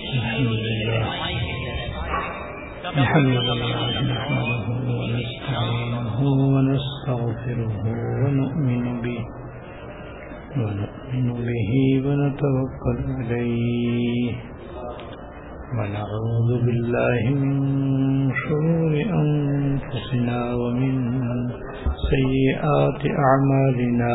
الحمد لله نحمده ونستعينه ونستغفره ونؤمن به ونؤمن به ونتوكل عليه ونعوذ بالله من شرور أنفسنا ومن سيئات أعمالنا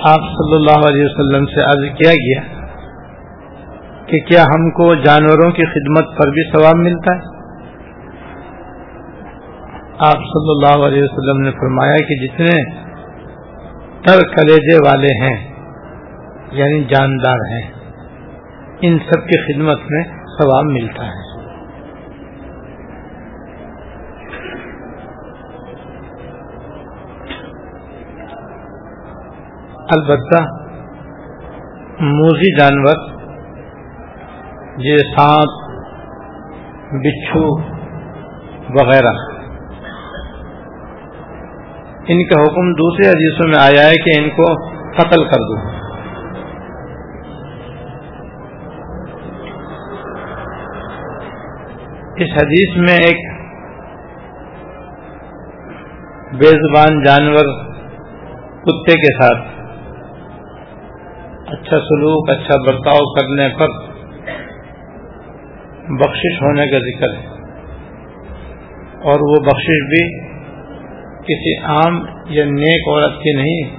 آپ صلی اللہ علیہ وسلم سے عرض کیا گیا کہ کیا ہم کو جانوروں کی خدمت پر بھی ثواب ملتا ہے؟ آپ صلی اللہ علیہ وسلم نے فرمایا کہ جتنے تر کلیجے والے ہیں یعنی جاندار ہیں، ان سب کی خدمت میں ثواب ملتا ہے۔ البتہ موزی جانور جیسے سانپ، بچھو وغیرہ۔ ان کا حکم دوسرے حدیثوں میں آیا ہے کہ ان کو قتل کر دو۔ اس حدیث میں ایک بے زبان جانور کتے کے ساتھ اچھا سلوک اچھا برتاؤ کرنے پر بخشش ہونے کا ذکر ہے۔ اور وہ بخشش بھی کسی عام یا نیک عورت کی نہیں،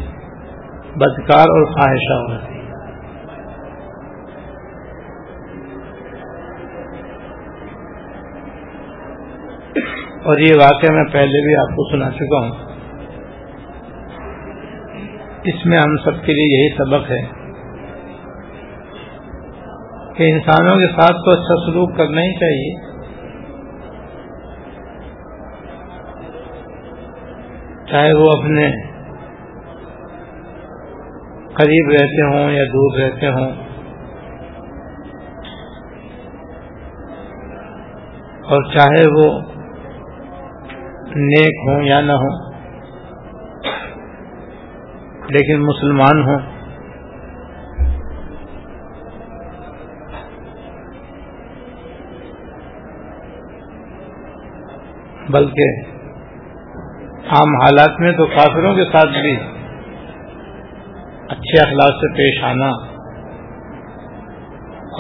بدکار اور خواہشہ عورت کی۔ اور یہ واقعہ میں پہلے بھی آپ کو سنا چکا ہوں۔ اس میں ہم سب کے لیے یہی سبق ہے۔ کہ انسانوں کے ساتھ تو اچھا سلوک کرنا ہی چاہیے۔ چاہے وہ اپنے قریب رہتے ہوں یا دور رہتے ہوں۔ اور چاہے وہ نیک ہوں یا نہ ہوں، لیکن مسلمان ہوں۔ بلکہ عام حالات میں تو کافروں کے ساتھ بھی اچھے اخلاق سے پیش آنا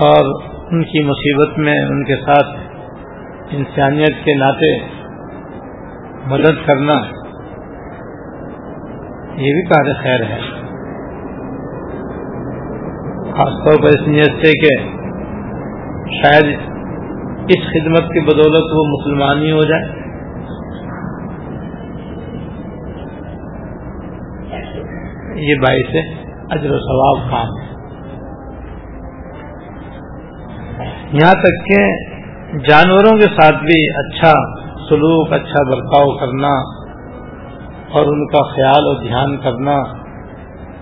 اور ان کی مصیبت میں ان کے ساتھ انسانیت کے ناطے مدد کرنا، یہ بھی کار خیر ہے۔ خاص طور پر اس نیت سے کہ شاید اس خدمت کی بدولت وہ مسلمان ہی ہو جائے۔ یہ باعث اجر و ثواب کام۔ ہے یہاں تک کہ جانوروں کے ساتھ بھی اچھا سلوک اچھا برتاؤ کرنا اور ان کا خیال اور دھیان کرنا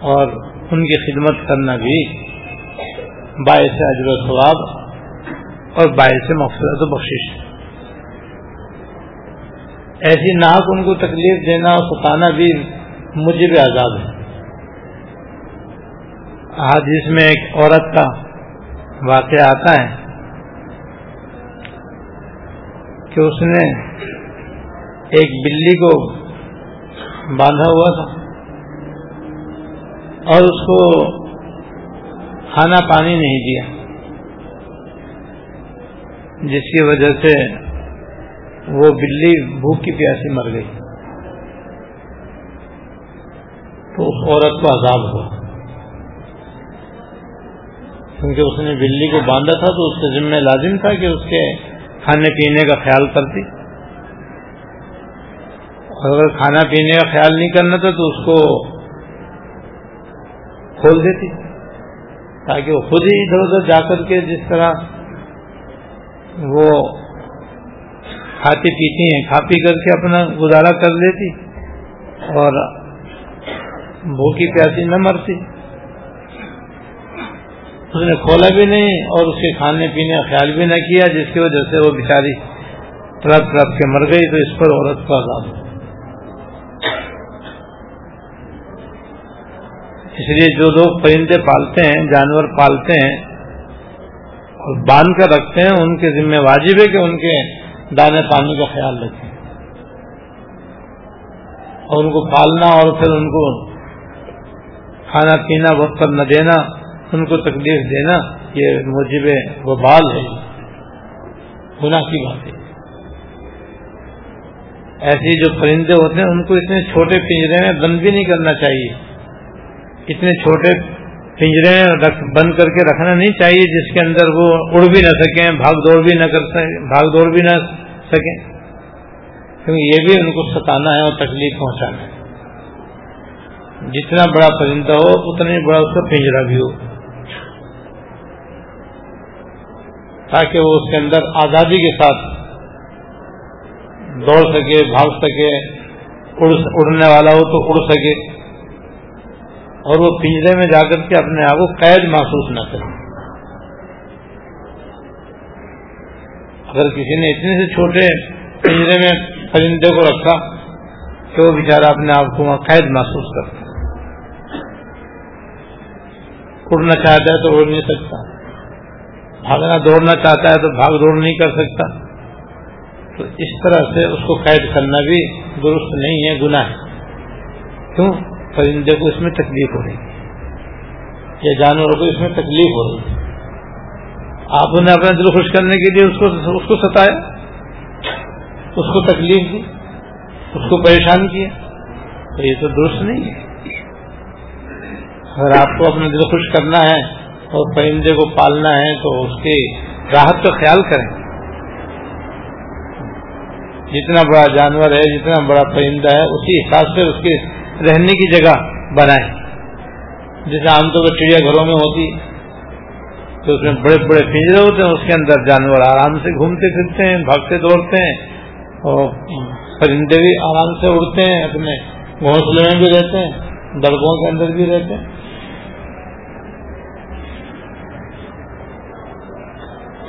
اور ان کی خدمت کرنا بھی باعث اجر و ثواب اور باعث مغفرت و بخشش۔ ایسی ناک ان کو تکلیف دینا اور ستانا بھی مجھے بھی آزاد ہے۔ حادث میں ایک عورت کا واقعہ آتا ہے کہ اس نے ایک بلی کو باندھا ہوا تھا اور اس کو کھانا پانی نہیں دیا، جس کی وجہ سے وہ بلی بھوک کی پیاسی مر گئی۔ تو اس عورت کو عذاب ہوا۔ کیونکہ اس نے بلی کو باندھا تھا تو اس کے ذمہ لازم تھا کہ اس کے کھانے پینے کا خیال کرتی۔ اور اگر کھانا پینے کا خیال نہیں کرنا تھا تو اس کو کھول دیتی تاکہ وہ خود ہی ادھر ادھر جا کر کے جس طرح وہ کھاتی پیتی ہیں کھا پی کر کے اپنا گزارا کر لیتی اور بھوکی پیاسی نہ مرتی۔ اس نے کھولا بھی نہیں اور اس کے کھانے پینے کا خیال بھی نہ کیا، جس کی وجہ سے وہ بیچاری تڑپ تڑپ کے مر گئی تو اس پر عورت کو آزاد ہو اس لیے جو لوگ پرندے پالتے ہیں، جانور پالتے ہیں اور باندھ کر رکھتے ہیں، ان کے ذمہ واجب ہے کہ ان کے دانے پانی کا خیال رکھیں۔ اور ان کو پالنا اور پھر ان کو کھانا پینا وقت پر نہ دینا ان کو تکلیف دینا یہ موجب و بال ہے۔ گناہ کی بات ہے۔ ایسے جو پرندے ہوتے ہیں، ان کو اتنے چھوٹے پنجرے میں بند بھی نہیں کرنا چاہیے۔ اتنے چھوٹے پنجرے بند کر کے رکھنا نہیں چاہیے، جس کے اندر وہ اڑ بھی نہ سکیں، بھاگ دوڑ بھی نہ کر سکیں، بھاگ دوڑ بھی نہ سکیں۔ کیونکہ یہ بھی ان کو ستانا ہے اور تکلیف پہنچانا ہے۔ جتنا بڑا پرندہ ہو، اتنا ہی بڑا اس کا پنجرا بھی ہو۔ تاکہ وہ اس کے اندر آزادی کے ساتھ دوڑ سکے، بھاگ سکے اڑنے والا ہو تو اڑ سکے۔ اور وہ پنجرے میں جا کر کے اپنے آپ کو قید محسوس نہ کرے۔ اگر کسی نے اتنے سے چھوٹے پنجرے میں پرندے کو رکھا تو وہ بیچارہ اپنے آپ کو وہاں قید محسوس کرتا اڑنا چاہتا ہے تو اڑ نہیں سکتا۔ بھاگنا دوڑنا چاہتا ہے تو بھاگ دوڑ نہیں کر سکتا۔ تو اس طرح سے اس کو قید کرنا بھی درست نہیں ہے، گناہ ہے۔ کیوں؟ پرندے کو اس میں تکلیف ہو رہی ہے۔ یا جانوروں کو اس میں تکلیف ہو رہی ہے۔ آپ نے اپنا دل خوش کرنے کے لیے اس کو اس کو ستایا، اس کو تکلیف دی، اس کو پریشان کیا۔ تو یہ تو درست نہیں ہے۔ اگر آپ کو اپنا دل خوش کرنا ہے اور پرندے کو پالنا ہے تو اس کی راحت کا خیال کریں۔ جتنا بڑا جانور ہے، جتنا بڑا پرندہ ہے، اسی حساب سے اس کے رہنے کی جگہ بنائیں۔ جیسے عام طور پر چڑیا گھروں میں ہوتی، تو اس میں بڑے بڑے پنجرے ہوتے ہیں، اس کے اندر جانور آرام سے گھومتے پھرتے ہیں، بھاگتے دوڑتے ہیں، اور پرندے بھی آرام سے اڑتے ہیں، اپنے گھونسلے میں بھی رہتے ہیں، درگوں کے اندر بھی رہتے ہیں۔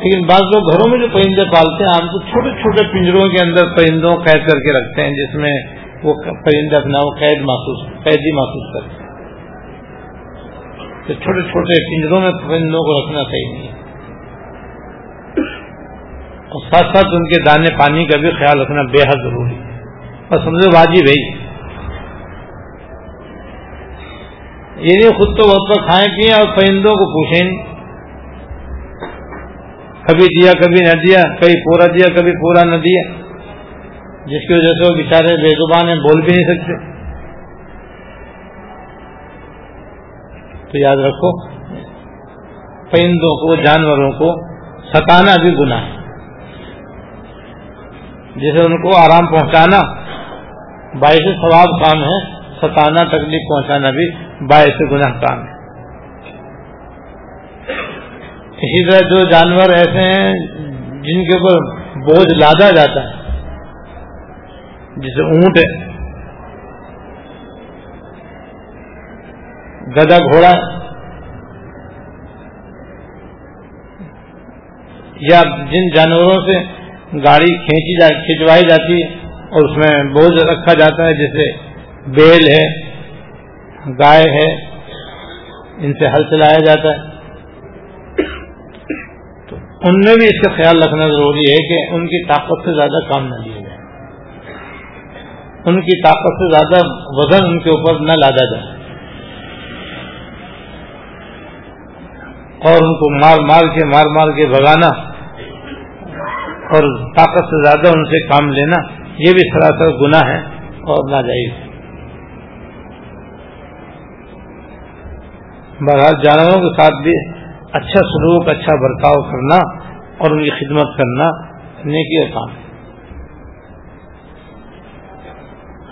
لیکن بعض لوگ گھروں میں جو پرندے پالتے ہیں، آپ تو چھوٹے چھوٹے پنجروں کے اندر پرندوں قید کر کے رکھتے ہیں، جس میں وہ پرندے اپنا وہ قید محسوس، قیدی محسوس کرتے ہیں۔ تو چھوٹے چھوٹے پنجروں میں پرندوں کو رکھنا صحیح نہیں ہے۔ اور ساتھ ساتھ ان کے دانے پانی کا بھی خیال رکھنا بے حد ضروری ہے۔ اور سمجھو واجب ہے۔ یہ نہیں، خود تو وقت پر کھائیں پیے اور پرندوں کو پوچھیں۔ نہیں کبھی دیا، کبھی نہ دیا، کبھی پورا دیا، کبھی پورا نہ دیا۔ جس کی وجہ سے وہ بےچارے بے زبان ہیں، بول بھی نہیں سکتے۔ تو یاد رکھو، پرندوں کو، جانوروں کو ستانا بھی گنا ہے۔ جسے ان کو آرام پہنچانا، باعث ثواب کام ہے، ستانا تکلیف پہنچانا بھی باعث گناہ کام ہے۔ اسی طرح جو جانور ایسے ہیں جن کے اوپر بوجھ لادا جاتا ہے جیسے اونٹ ہے۔ گدا گھوڑا یا جن جانوروں سے گاڑی کھینچی جا کھینچوائی جاتی ہے اور اس میں بوجھ رکھا جاتا ہے، جیسے بیل ہے، گائے ہے، ان سے ہل چلایا جاتا ہے۔ ان میں بھی اس کا خیال رکھنا ضروری ہے کہ ان کی طاقت سے زیادہ کام نہ لیا جائے۔ ان کی طاقت سے زیادہ وزن ان کے اوپر نہ لادا جائے۔ اور ان کو مار مار کے مار مار کے بھگانا اور طاقت سے زیادہ ان سے کام لینا، یہ بھی سراسر گناہ ہے اور ناجائز بہرحال جانوروں کے ساتھ بھی اچھا سلوک اچھا برتاؤ کرنا اور ان کی خدمت کرنا نیکی کا کام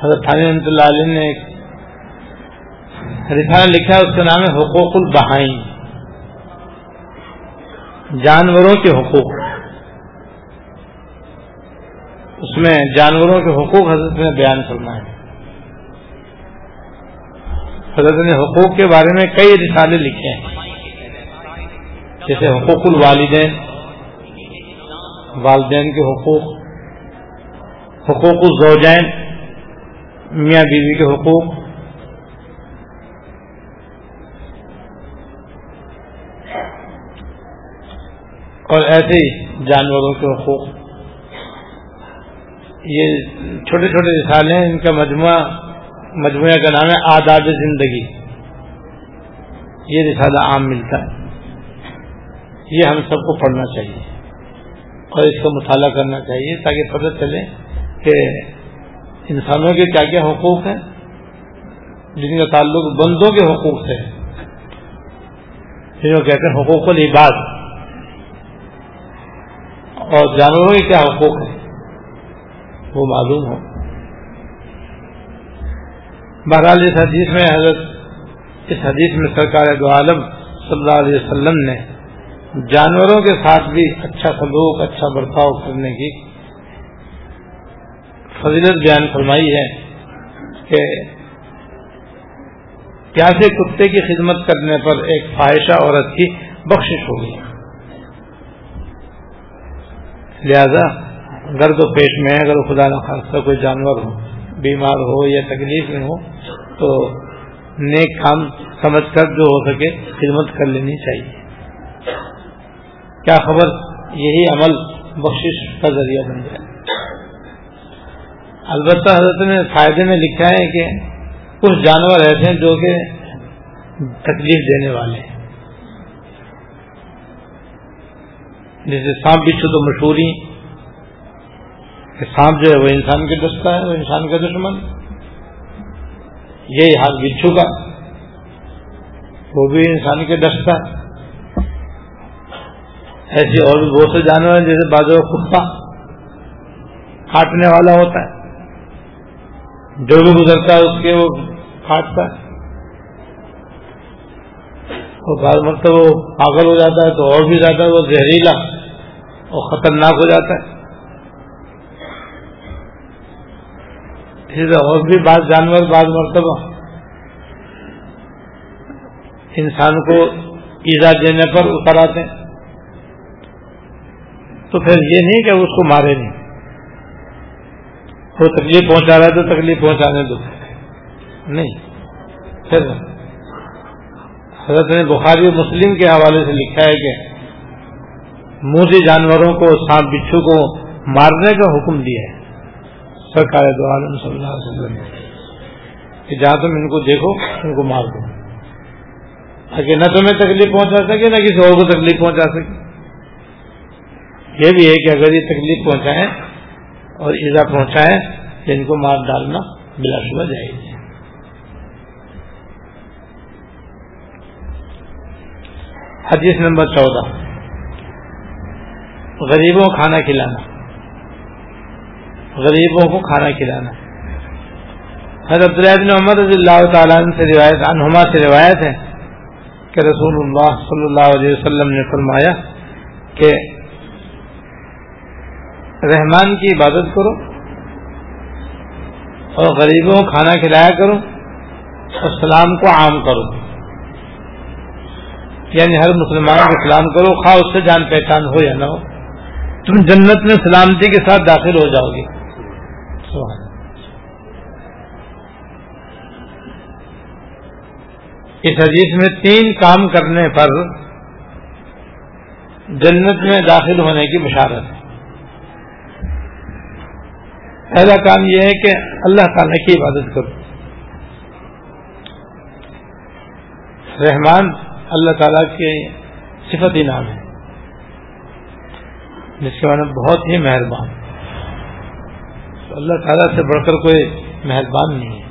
حضرت رحمۃ اللہ علیہ نے ایک رسالہ لکھا ہے اس کا نام ہے حقوق البہائی جانوروں کے حقوق۔ اس میں جانوروں کے حقوق حضرت نے بیان کرنا ہے حضرت نے حقوق کے بارے میں کئی رسالے لکھے۔ ہیں جیسے حقوق الوالدین، والدین کے حقوق حقوق الزوجین، میاں بیوی کے حقوق۔ اور ایسے ہی جانوروں کے حقوق۔ یہ چھوٹے چھوٹے رسالے ہیں، ان کا مجموعہ مجموعہ کا نام ہے آداب زندگی۔ یہ رسالہ عام ملتا ہے۔ یہ ہم سب کو پڑھنا چاہیے اور اس کا مطالعہ کرنا چاہیے تاکہ پتہ چلے کہ انسانوں کے کیا کیا حقوق ہیں، جن کا تعلق بندوں کے حقوق سے جن کو کہتے ہیں حقوق العباد۔ اور جانوروں کے کیا حقوق ہیں، وہ معلوم ہو بہرحال اس حدیث میں، حضرت اس حدیث میں سرکار دو عالم صلی اللہ علیہ وسلم نے جانوروں کے ساتھ بھی اچھا سلوک اچھا برتاؤ کرنے کی فضیلت بیان فرمائی ہے کہ پیاسے کتے کی خدمت کرنے پر ایک فائشہ عورت کی بخشش ہوگی لہذا گرد و پیش میں اگر خدا نخواستہ کوئی جانور ہو، بیمار ہو یا تکلیف میں ہو، تو نیک کام سمجھ کر جو ہو سکے خدمت کر لینی چاہیے۔ کیا خبر؟ یہی عمل بخشش کا ذریعہ بن جائے البتہ حضرت نے فائدے میں لکھا ہے کہ کچھ جانور ایسے ہیں جو کہ تکلیف دینے والے ہیں۔ جیسے سانپ بچھو تو مشہور ہی کہ سانپ جو ہے وہ انسان کے دستہ ہے، وہ انسان کا دشمن۔ یہی حال بچھو کا وہ بھی انسان کے دستہ ہے۔ ایسے اور بھی بہت سے جانور ہیں جیسے بازو کتا کاٹنے والا ہوتا ہے۔ جو بھی گزرتا ہے اس کے وہ کاٹتا ہے۔ اور بعض مرتبہ وہ پاگل ہو جاتا ہے تو اور بھی زیادہ وہ زہریلا اور خطرناک ہو جاتا ہے۔ اور بھی بعض جانور بعض مرتبہ انسان کو ایزا دینے پر اتر آتے ہیں۔ تو پھر یہ نہیں کہ اس کو مارے نہیں۔ وہ تکلیف پہنچا رہا ہے تو تکلیف پہنچانے دو۔ نہیں۔ پھر حضرت نے بخاری مسلم کے حوالے سے لکھا ہے کہ موزی جانوروں کو، سانپ بچھو کو مارنے کا حکم دیا ہے۔ سرکار دو عالم صلی اللہ علیہ وسلم کہ جہاں تم ان کو دیکھو، ان کو مار دو۔ تاکہ نہ تمہیں تکلیف پہنچا سکے، نہ کسی اور کو تکلیف پہنچا سکے۔ یہ بھی ہے کہ اگر یہ تکلیف پہنچائیں اور ایزا پہنچائیں تو ان کو مار ڈالنا بلا شبہ جائے گی حدیث نمبر چودہ۔ غریبوں کو کھانا کھلانا۔ غریبوں کو کھانا کھلانا۔ حضرت بن محمد رضی اللہ تعالیٰ سے روایت عنہما سے روایت ہے کہ رسول اللہ صلی اللہ علیہ وسلم نے فرمایا کہ رحمان کی عبادت کرو اور غریبوں کو کھانا کھلایا کرو اور سلام کو عام کرو یعنی ہر مسلمان کو سلام کرو، خواہ اس سے جان پہچان ہو یا نہ ہو۔ تم جنت میں سلامتی کے ساتھ داخل ہو جاؤ گے۔ اس حدیث میں تین کام کرنے پر جنت میں داخل ہونے کی بشارت ہے۔ پہلا کام یہ ہے کہ اللہ تعالی کی عبادت کرو۔ رحمان اللہ تعالی کے صفت نام ہے۔ جس کے معنی بہت ہی مہربان۔ تو اللہ تعالیٰ سے بڑھ کر کوئی مہربان نہیں ہے۔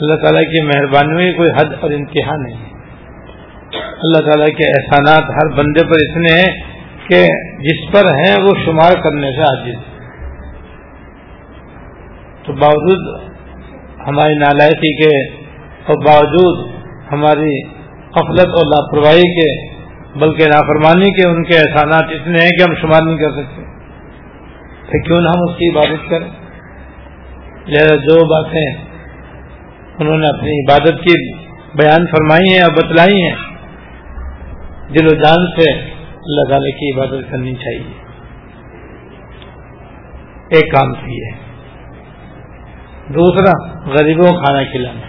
اللہ تعالیٰ کی مہربانی میں کوئی حد اور انتہا نہیں ہے۔ اللہ تعالیٰ کے احسانات ہر بندے پر اتنے ہیں کہ جس پر ہیں وہ شمار کرنے سے عاجز۔ تو باوجود ہماری نالائکی کے اور باوجود ہماری غفلت اور لاپرواہی کے بلکہ نافرمانی کے ان کے احسانات اتنے ہیں کہ ہم شمار نہیں کر سکتے۔ پھر کیوں نہ ہم اس کی عبادت کریں؟ لہذا جو باتیں انہوں نے اپنی عبادت کی بیان فرمائی ہیں اور بتلائی ہیں، دل و جان سے اللہ تعالی کی عبادت کرنی چاہیے۔ ایک کام کیے دوسرا، غریبوں کو کھانا کھلانا۔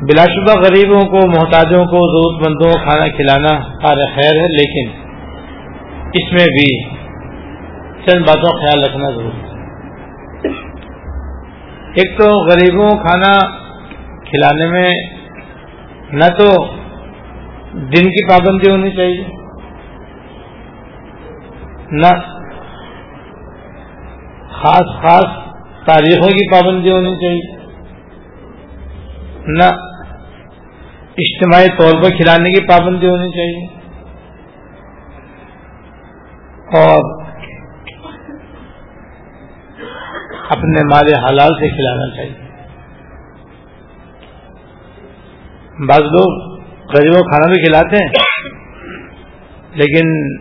بلا شبہ غریبوں کو، محتاجوں کو ضرورت مندوں کو کھانا کھلانا کار خیر ہے، لیکن اس میں بھی چند باتوں کا خیال رکھنا ضروری ہے۔ ایک تو غریبوں کو کھانا کھلانے میں نہ تو دن کی پابندی ہونی چاہیے، نہ خاص خاص تاریخوں کی پابندی ہونی چاہیے۔ نہ اجتماعی طور پر کھلانے کی پابندی ہونی چاہیے۔ اور اپنے مال حلال سے کھلانا چاہیے۔ بعض لوگ غریبوں کھانا بھی کھلاتے ہیں، لیکن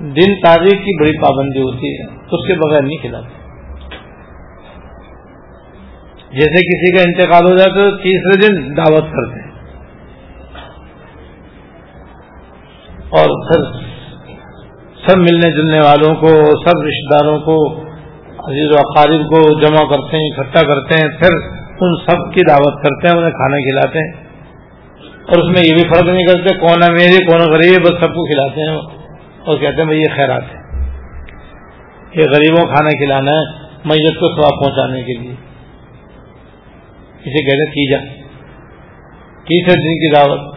دن تاریخ کی بڑی پابندی ہوتی ہے اس کے بغیر نہیں کھلاتے۔ جیسے کسی کا انتقال ہو جائے تو تیسرے دن دعوت کرتے ہیں۔ اور پھر سب ملنے جلنے والوں کو، سب رشتے داروں کو، عزیز و اقارب کو جمع کرتے ہیں، اکٹھا کرتے ہیں، پھر ان سب کی دعوت کرتے ہیں، انہیں کھانا کھلاتے ہیں۔ اور اس میں یہ بھی فرق نہیں کرتے، کون ہے میری، کون غریب ہے بس سب کو کھلاتے ہیں۔ اور کہتے ہیں بھائی یہ خیرات ہے یہ غریبوں کھانا کھلانا ہے، میت کو سواب پہنچانے کے لیے۔ اسے کہتے ہیں کی جا تیسرے دن کی دعوت۔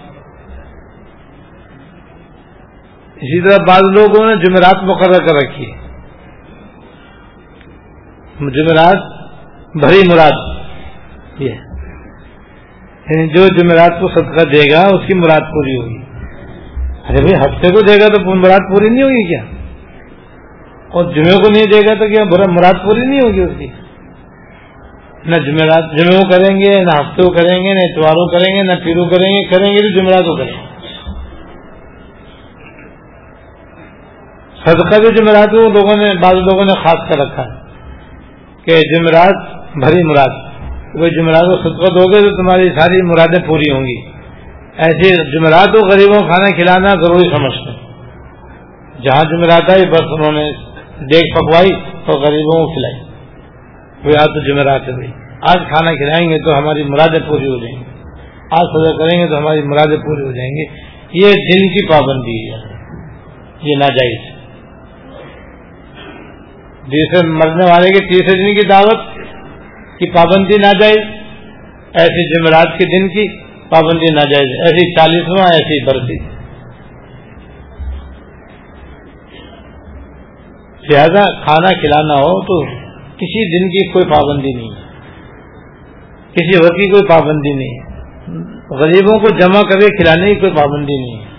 اسی طرح بعض لوگوں نے جمعرات مقرر کر رکھی ہے۔ جمعرات بھری مراد یہ یعنی جو جمعرات کو صدقہ دے گا، اس کی مراد پوری ہوگی۔ ارے بھائی، ہفتے کو دے گا تو مراد پوری نہیں ہوگی کیا؟ اور جمعے کو نہیں دے گا تو کیا مراد پوری نہیں ہوگی اس کی؟ نہ جمعرات جمعوں کریں گے، نہ ہفتے کو کریں گے، نہ اتواروں کریں گے، نہ پیروں کریں گے کریں گے تو جمعرات کو کریں گے۔ صدقہ بھی جمعرات کو لوگوں نے بعض لوگوں نے خاص کر رکھا ہے کہ جمعرات بھری مراد۔ وہ جمعرات کو صدقہ دو گے تو تمہاری ساری مرادیں پوری ہوں گی۔ ایسے جمعرات کو غریبوں کو کھانا کھلانا ضروری سمجھتے ہیں۔ جہاں جمعرات آئی، بس انہوں نے دیکھ پکوائی اور غریبوں کو کھلائی۔ وہ یاد تو جمعرات ہے بھائی۔ آج کھانا کھلائیں گے تو ہماری مرادیں پوری ہو جائیں گی۔ آج سزا کریں گے تو ہماری مرادیں پوری ہو جائیں گی۔ یہ دن کی پابندی ہے۔ یہ ناجائز۔ جیسے مرنے والے کے تیسرے دن کی دعوت کی پابندی نہ جائے ایسی جمعرات کے دن کی پابندی نہ جائے ایسی چالیسواں، ایسی برسی لہذا کھانا کھلانا ہو تو کسی دن کی کوئی پابندی نہیں ہے۔ کسی وقت کی کوئی پابندی نہیں ہے۔ غریبوں کو جمع کر کے کھلانے کی کوئی پابندی نہیں ہے۔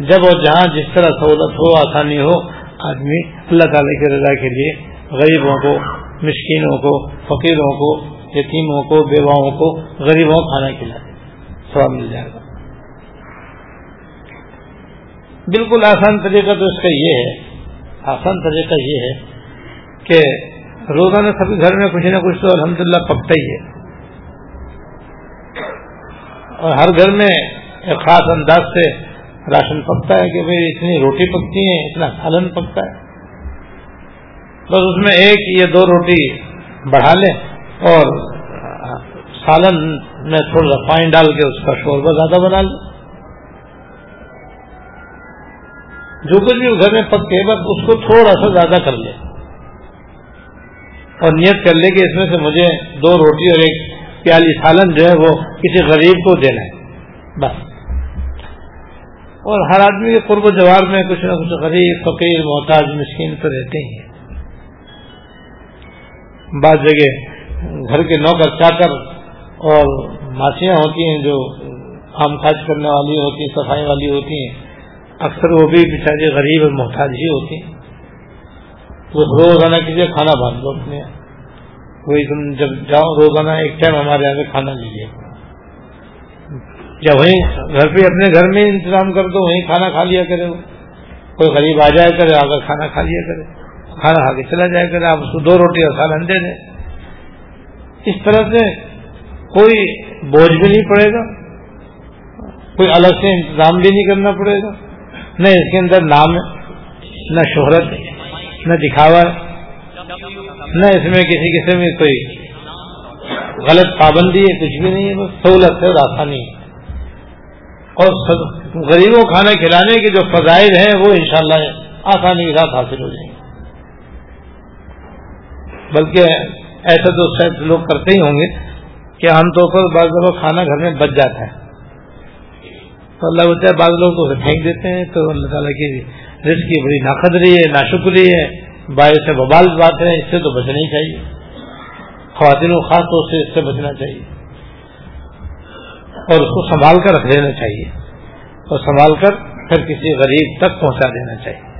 جب اور جہاں جس طرح سہولت ہو، آسانی ہو، آدمی اللہ تعالی کی رضا کے لیے غریبوں کو مشکینوں کو، فقیروں کو، یتیموں کو، بیواؤں کو، غریبوں کو کھانا کھلا سواب مل جائے گا۔ بالکل آسان طریقہ تو اس کا یہ ہے، آسان طریقہ یہ ہے کہ روزانہ سبھی گھر میں کچھ نہ کچھ تو الحمدللہ پکتا ہی ہے۔ اور ہر گھر میں ایک خاص انداز سے راشن پکتا ہے کہ بھائی اتنی روٹی پکتی ہے اتنا سالن پکتا ہے۔ بس اس میں ایک یا دو روٹی بڑھا لیں اور سالن میں تھوڑا سا پانی ڈال کے اس کا شوربہ زیادہ بنا لیں جو کچھ بھی گھر میں پکے، بس اس کو تھوڑا سا زیادہ کر لیں اور نیت کر لے کہ اس میں سے مجھے دو روٹی اور ایک پیالی سالن جو ہے وہ کسی غریب کو دینا ہے۔ بس۔ اور ہر آدمی کے قرب و جوار میں کچھ نہ کچھ غریب، فقیر، محتاج، مسکین تو رہتے ہی ہیں۔ بعض جگہ گھر کے نوکر چاکر اور ماسیاں ہوتی ہیں جو کام کاج کرنے والی ہوتی ہیں، صفائی والی ہوتی ہیں، اکثر وہ بھی بیچاری غریب اور محتاج ہی ہوتی ہیں۔ تو روزانہ کیجیے کھانا باندھ لو اپنے کوئی تم جب جاؤ روزانہ ایک ٹائم ہمارے یہاں سے کھانا لیجیے۔ یا وہیں گھر پہ اپنے گھر میں انتظام کر دو، وہیں کھانا کھا لیا کرے۔ کوئی غریب آ جائے کرے، آ کر کھانا کھا لیا کرے۔ کھانا کھا کے چلا جائے کرے، آپ اس کو دو روٹی اور سال انڈے دیں۔ اس طرح سے کوئی بوجھ بھی نہیں پڑے گا، کوئی الگ سے انتظام بھی نہیں کرنا پڑے گا۔ نہ اس کے اندر نام ہے، نہ شہرت نہ دکھاوا ہے، نہ اس میں کسی قسم میں کوئی غلط پابندی ہے، کچھ بھی نہیں ہے، بس سہولت ہے اور آسانی ہے۔ اور غریبوں کھانا کھلانے کے جو فضائل ہیں، وہ انشاءاللہ آسانی کے ساتھ حاصل ہو جائیں گے۔ بلکہ ایسا تو شاید لوگ کرتے ہی ہوں گے۔ کہ عام طور پر بعض دفعہ کھانا گھر میں بچ جاتا ہے۔ تو اللہ بچہ بعض لوگ تو اسے پھینک دیتے ہیں تو اللہ تعالیٰ کی رزق کی بڑی ناقدری ہے، ناشکری ہے۔ باعث سے ببال بات ہے، اس سے تو بچنا ہی چاہیے۔ خواتین کو خاص طور سے اس سے بچنا چاہیے۔ اور اس کو سنبھال کر رکھ لینا چاہیے۔ اور سنبھال کر پھر کسی غریب تک پہنچا دینا چاہیے۔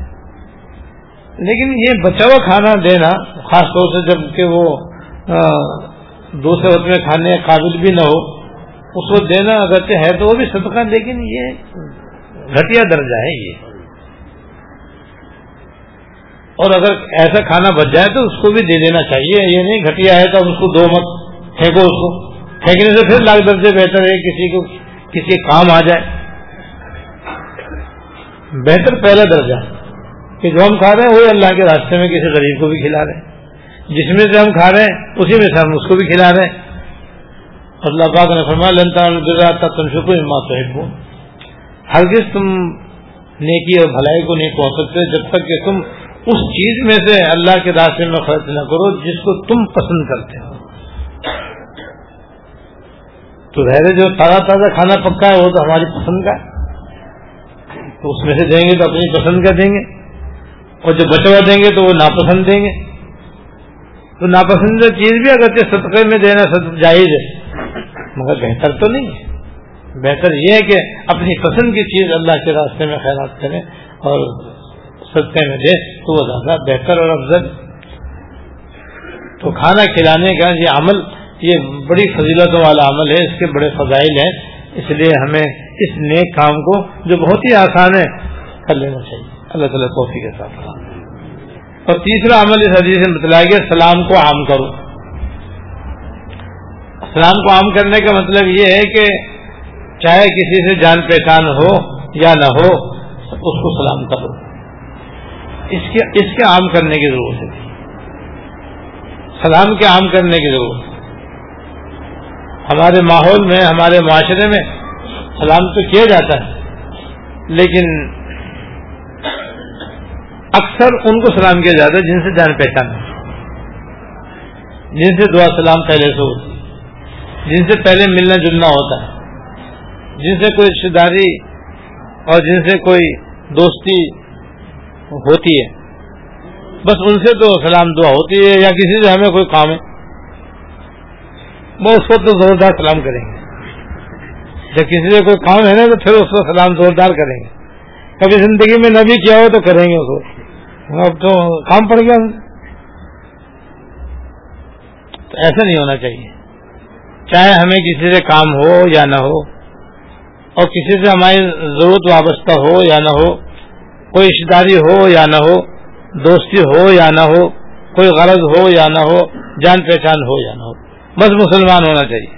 لیکن یہ بچا ہوا کھانا دینا، خاص طور سے جبکہ وہ دوسرے وقت میں کھانے قابل بھی نہ ہو، اس کو دینا اگرچہ ہے تو وہ بھی صدقہ، لیکن یہ گھٹیا درجہ ہے یہ۔ اور اگر ایسا کھانا بچ جائے تو اس کو بھی دے دینا چاہیے، یہ نہیں گھٹیا ہے تو اس کو دو مت پھینکو اس کو۔ پھینکنے سے پھر لاکھ درجے بہتر ہے، کسی کو کسی کام آ جائے۔ بہتر پہلا درجہ کہ جو ہم کھا رہے ہیں، وہی اللہ کے راستے میں کسی غریب کو بھی کھلا رہے۔ ہیں جس میں سے ہم کھا رہے ہیں، اسی میں سے ہم اس کو بھی کھلا رہے ہیں۔ اللہ پاک نے فرمایا لنتا تم شکو اما تو ہرگز تم نیکی اور بھلائی کو نہیں پہنچ سکتے، جب تک کہ تم اس چیز میں سے اللہ کے راستے میں خرچ نہ کرو جس کو تم پسند کرتے ہو۔ تو رہے جو تازہ تازہ کھانا پکا ہے، وہ تو ہماری پسند کا ہے۔ تو اس میں سے دیں گے تو اپنی پسند کا دیں گے، اور جو بچوا دیں گے تو وہ ناپسند دیں گے۔ تو ناپسند چیز بھی اگر صدقے میں دینا جائز ہے۔ مگر بہتر تو نہیں ہے۔ بہتر یہ ہے کہ اپنی پسند کی چیز اللہ کے راستے میں خیرات کریں اور صدقے میں دیں تو وہ زیادہ بہتر اور افضل۔ تو کھانا کھلانے کا یہ عمل، یہ بڑی فضیلتوں والا عمل ہے، اس کے بڑے فضائل ہیں۔ اس لیے ہمیں اس نیک کام کو جو بہت ہی آسان ہے، کر لینا چاہیے۔ اللہ تعالیٰ توفی کے ساتھ اور تیسرا عمل اس حدیث میں بتلایا گیا سلام کو عام کرو۔ سلام کو عام کرنے کا مطلب یہ ہے کہ چاہے کسی سے جان پہچان ہو یا نہ ہو، اس کو سلام کرو۔ اس کے اس کے عام کرنے کی ضرورت ہے۔ سلام کے عام کرنے کی ضرورت ہے۔ ہمارے ماحول میں، ہمارے معاشرے میں سلام تو کیا جاتا ہے، لیکن اکثر ان کو سلام کیا جاتا ہے جن سے جان پہچان جن سے دعا سلام پہلے سے ہوتی جن سے پہلے ملنا جلنا ہوتا ہے۔ جن سے کوئی رشتے داری اور جن سے کوئی دوستی ہوتی ہے۔ بس ان سے تو سلام دعا ہوتی ہے یا کسی سے ہمیں کوئی کام ہے۔ وہ اس کو تو زوردار سلام کریں گے۔ جب کسی سے کوئی کام ہے نا تو پھر اس کو سلام زوردار کریں گے۔ کبھی زندگی میں نبی کیا ہو تو کریں گے اس کو اب تو کام پڑ گیا۔ تو ایسا نہیں ہونا چاہیے۔ چاہے ہمیں کسی سے کام ہو یا نہ ہو، اور کسی سے ہماری ضرورت وابستہ ہو یا نہ ہو، کوئی رشتے داری ہو یا نہ ہو، دوستی ہو یا نہ ہو، کوئی غرض ہو یا نہ ہو، جان پہچان ہو یا نہ ہو، بس مسلمان ہونا چاہیے۔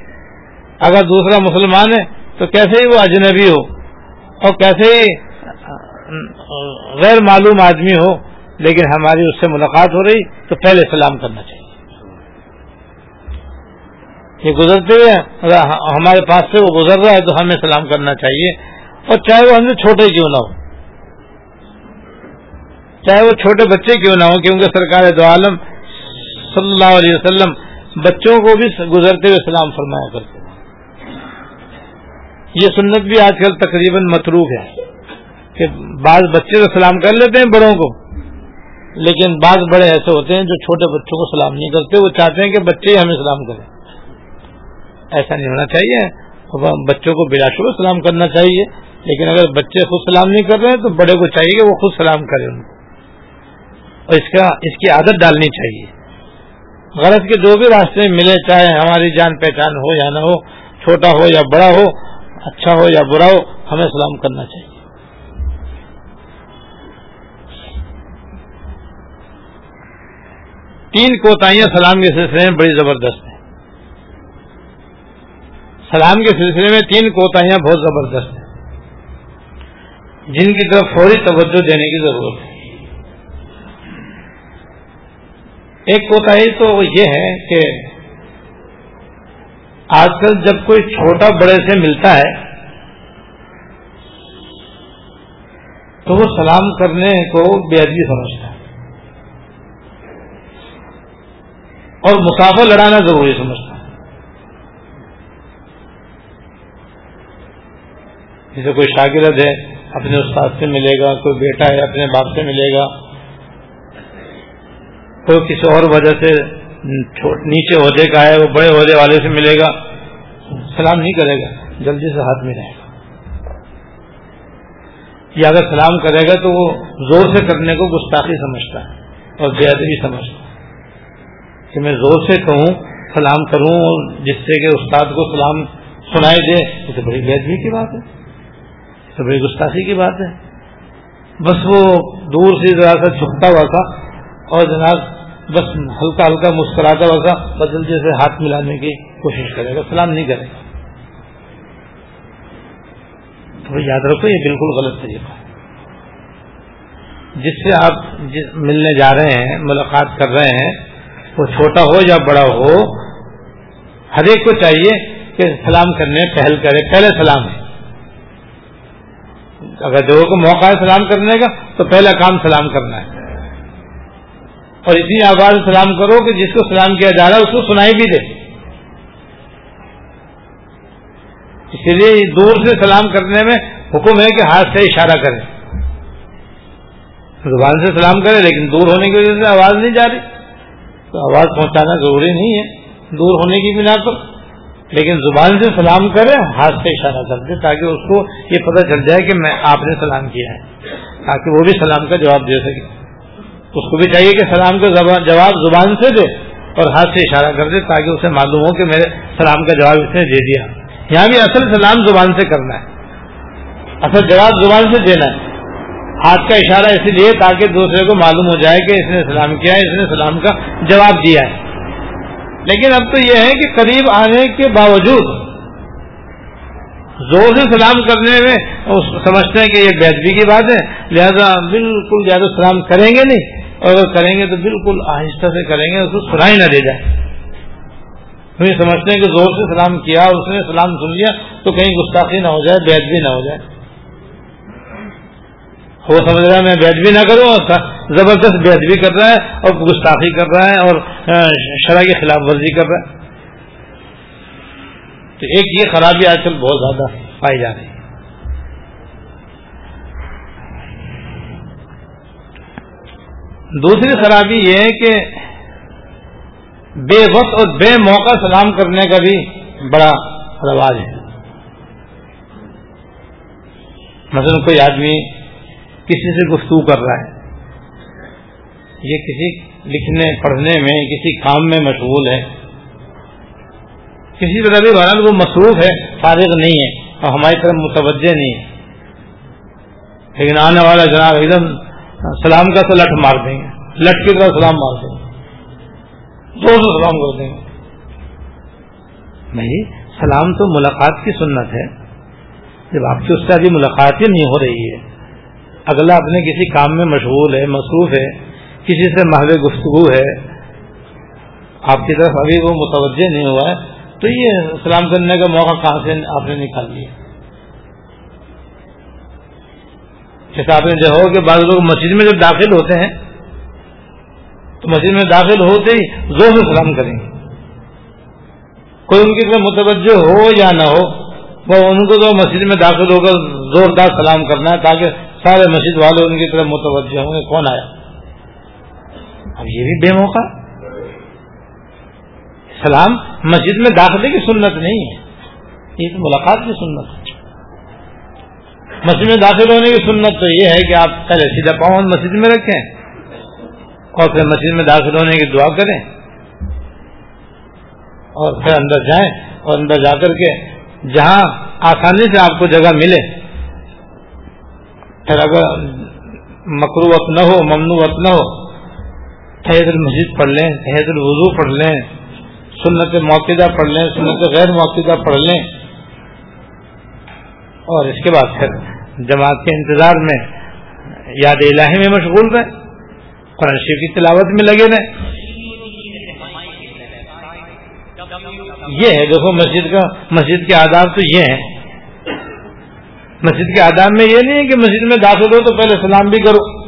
اگر دوسرا مسلمان ہے تو کیسے ہی وہ اجنبی ہو، اور کیسے ہی غیر معلوم آدمی ہو لیکن ہماری اس سے ملاقات ہو رہی تو پہلے سلام کرنا چاہیے۔ یہ گزرتے ہوئے ہمارے پاس سے وہ گزر رہا ہے تو ہمیں سلام کرنا چاہیے۔ اور چاہے وہ ہم سے چھوٹے کیوں نہ ہو۔ چاہے وہ چھوٹے بچے کیوں نہ ہو، کیونکہ سرکار دو عالم صلی اللہ علیہ وسلم بچوں کو بھی گزرتے ہوئے سلام فرمایا کرتے یہ سنت بھی آج کل تقریباً متروک ہے کہ بعض بچے تو سلام کر لیتے ہیں بڑوں کو۔ لیکن بعض بڑے ایسے ہوتے ہیں جو چھوٹے بچوں کو سلام نہیں کرتے، وہ چاہتے ہیں کہ بچے ہی ہمیں سلام کریں۔ ایسا نہیں ہونا چاہیے۔ بچوں کو بلا شبہ سلام کرنا چاہیے، لیکن اگر بچے خود سلام نہیں کر رہے ہیں تو بڑے کو چاہیے کہ وہ خود سلام کرے ان کو۔ اور اس کا، اس کی عادت ڈالنی چاہیے۔ غرض کے جو بھی راستے ملے، چاہے ہماری جان پہچان ہو یا نہ ہو، چھوٹا ہو یا بڑا ہو اچھا ہو یا برا ہو، ہمیں سلام کرنا چاہیے۔ تین کوتاہیاں سلام کے سلسلے میں بڑی زبردست ہیں۔ سلام کے سلسلے میں تین کوتاہیاں بہت زبردست ہیں۔ جن کی طرف فوری توجہ دینے کی ضرورت ہے۔ ایک کوتا تو یہ ہے کہ آج کل جب کوئی چھوٹا بڑے سے ملتا ہے، تو وہ سلام کرنے کو بے ادبی سمجھتا ہے۔ اور مسافر لڑانا ضروری سمجھتا ہے جیسے کوئی شاگرد ہے، اپنے استاد سے ملے گا، کوئی بیٹا ہے، اپنے باپ سے ملے گا۔ کوئی کسی اور وجہ سے نیچے عہدے کا ہے، وہ بڑے عہدے والے سے ملے گا۔ سلام نہیں کرے گا، جلدی سے ہاتھ میں رہے گا۔ یا اگر سلام کرے گا تو وہ زور سے کرنے کو گستاخی سمجھتا ہے اور بے ادبی سمجھتا ہے۔ کہ میں زور سے کہوں، سلام کروں جس سے کہ استاد کو سلام سنائی دے، یہ تو بڑی بےدبی کی بات ہے۔ تو بڑی گستاخی کی بات ہے۔ بس وہ دور سے ذرا سا چھپتا ہوا تھا اور جناب بس ہلکا ہلکا مسکراتا ہوا تھا، بدل جیسے ہاتھ ملانے کی کوشش کرے گا، سلام نہیں کرے گا۔ تو یاد رکھو، یہ بالکل غلط طریقہ ہے۔ جس سے آپ ملنے جا رہے ہیں، ملاقات کر رہے ہیں وہ چھوٹا ہو یا بڑا ہو، ہر ایک کو چاہیے کہ سلام کرنے، پہل کرے، پہلے سلام ہے۔ اگر جو کو موقع ہے سلام کرنے کا، تو پہلا کام سلام کرنا ہے۔ اور اتنی آواز سلام کرو کہ جس کو سلام کیا جا رہا ہے، اس کو سنائی بھی دے۔ اسی لیے دور سے سلام کرنے میں حکم ہے کہ ہاتھ سے اشارہ کرے زبان سے سلام کرے لیکن دور ہونے کی وجہ سے آواز نہیں جا رہی۔ تو آواز پہنچانا ضروری نہیں ہے، دور ہونے کی بنا پر۔ لیکن زبان سے سلام کرے ہاتھ سے اشارہ کر دے تاکہ اس کو یہ پتہ چل جائے کہ میں، آپ نے سلام کیا ہے۔ تاکہ وہ بھی سلام کا جواب دے سکے۔ اس کو بھی چاہیے کہ سلام کا جواب زبان سے دے اور ہاتھ سے اشارہ کر دے تاکہ اسے معلوم ہو کہ میرے سلام کا جواب اس نے دے دیا۔ یہاں بھی اصل سلام زبان سے کرنا ہے۔ اصل جواب زبان سے دینا ہے۔ ہاتھ کا اشارہ اس لیے تاکہ دوسرے کو معلوم ہو جائے کہ اس نے سلام کیا ہے اس نے سلام کا جواب دیا ہے۔ لیکن اب تو یہ ہے کہ قریب آنے کے باوجود زور سے سلام کرنے میں سمجھتے ہیں کہ یہ بیدبی کی بات ہے، لہذا بالکل زیادہ سلام کریں گے نہیں۔ اور اگر کریں گے تو بالکل آہستہ سے کریں گے، اس کو سنائی نہ دے جائے۔ سمجھتے ہیں کہ زور سے سلام کیا، اس نے سلام سن لیا تو کہیں گستاخی نہ ہو جائے بیدبی نہ ہو جائے۔ وہ سمجھ رہا ہے، میں بیت بھی نہ کروں اور زبردست بیت بھی کر رہا ہے اور گستاخی کر رہا ہے اور شرح کی خلاف ورزی کر رہا ہے۔ تو ایک یہ خرابی آج کل بہت زیادہ پائی جا رہی ہے۔ دوسری خرابی یہ ہے کہ بے وقت اور بے موقع سلام کرنے کا بھی بڑا رواج ہے۔ مثلا کوئی آدمی کسی سے گفتگو کر رہا ہے۔ یہ کسی لکھنے، پڑھنے میں، کسی کام میں مشغول ہے۔ کسی طرح بھی بہرحال وہ مصروف ہے، فارغ نہیں ہے اور ہماری طرف متوجہ نہیں ہے۔ لیکن آنے والا جناب ایک دم سلام کا تو لٹ مار دیں گے۔ لٹ کی طرح سلام مار دیں گے۔ دو سو سلام کر دیں گے۔ نہیں سلام تو ملاقات کی سنت ہے۔ جب آپ کی اس سے ابھی ملاقات ہی نہیں ہو رہی ہے اگلا اپنے کسی کام میں مشغول ہے، مصروف ہے، کسی سے محو گفتگو ہے، آپ کی طرف ابھی وہ متوجہ نہیں ہوا ہے، تو یہ سلام کرنے کا موقع کہاں سے آپ نے نکال لیا؟ جیسا آپ نے دیکھا کہ بعض لوگ مسجد میں جب داخل ہوتے ہیں، تو مسجد میں داخل ہوتے ہی زور سے سلام کریں۔ گے کوئی ان کی طرف متوجہ ہو یا نہ ہو، وہ ان کو تو مسجد میں داخل ہو کر زوردار سلام کرنا ہے تاکہ سارے مسجد والے ان کی طرف متوجہ ہوں گے، کون آیا؟ اب یہ بھی بے موقع۔ سلام مسجد میں داخلے کی سنت نہیں ہے۔ یہ تو ملاقات کی سنت ہے۔ مسجد میں داخل ہونے کی سنت تو یہ ہے کہ آپ پہلے سیدھا پاؤں مسجد میں رکھیں اور پھر مسجد میں داخل ہونے کی دعا کریں۔ اور پھر اندر جائیں اور اندر جا کر کے جہاں آسانی سے آپ کو جگہ ملے۔ پھر اگر مکروت نہ ہو، ممنوعت نہ ہو تحید المسد پڑھ لیں تحید الوضو پڑھ لیں، سنت موقع پڑھ لیں، سنت غیر موقع پڑھ لیں۔ اور اس کے بعد پھر جماعت کے انتظار میں یاد الہی میں مشغول رہے قرآن شریف کی تلاوت میں لگے رہے یہ ہے، دیکھو مسجد کا، مسجد کے آداب تو یہ ہیں مسجد کے آداب میں یہ نہیں ہے کہ مسجد میں داخل ہو تو پہلے سلام بھی کرو۔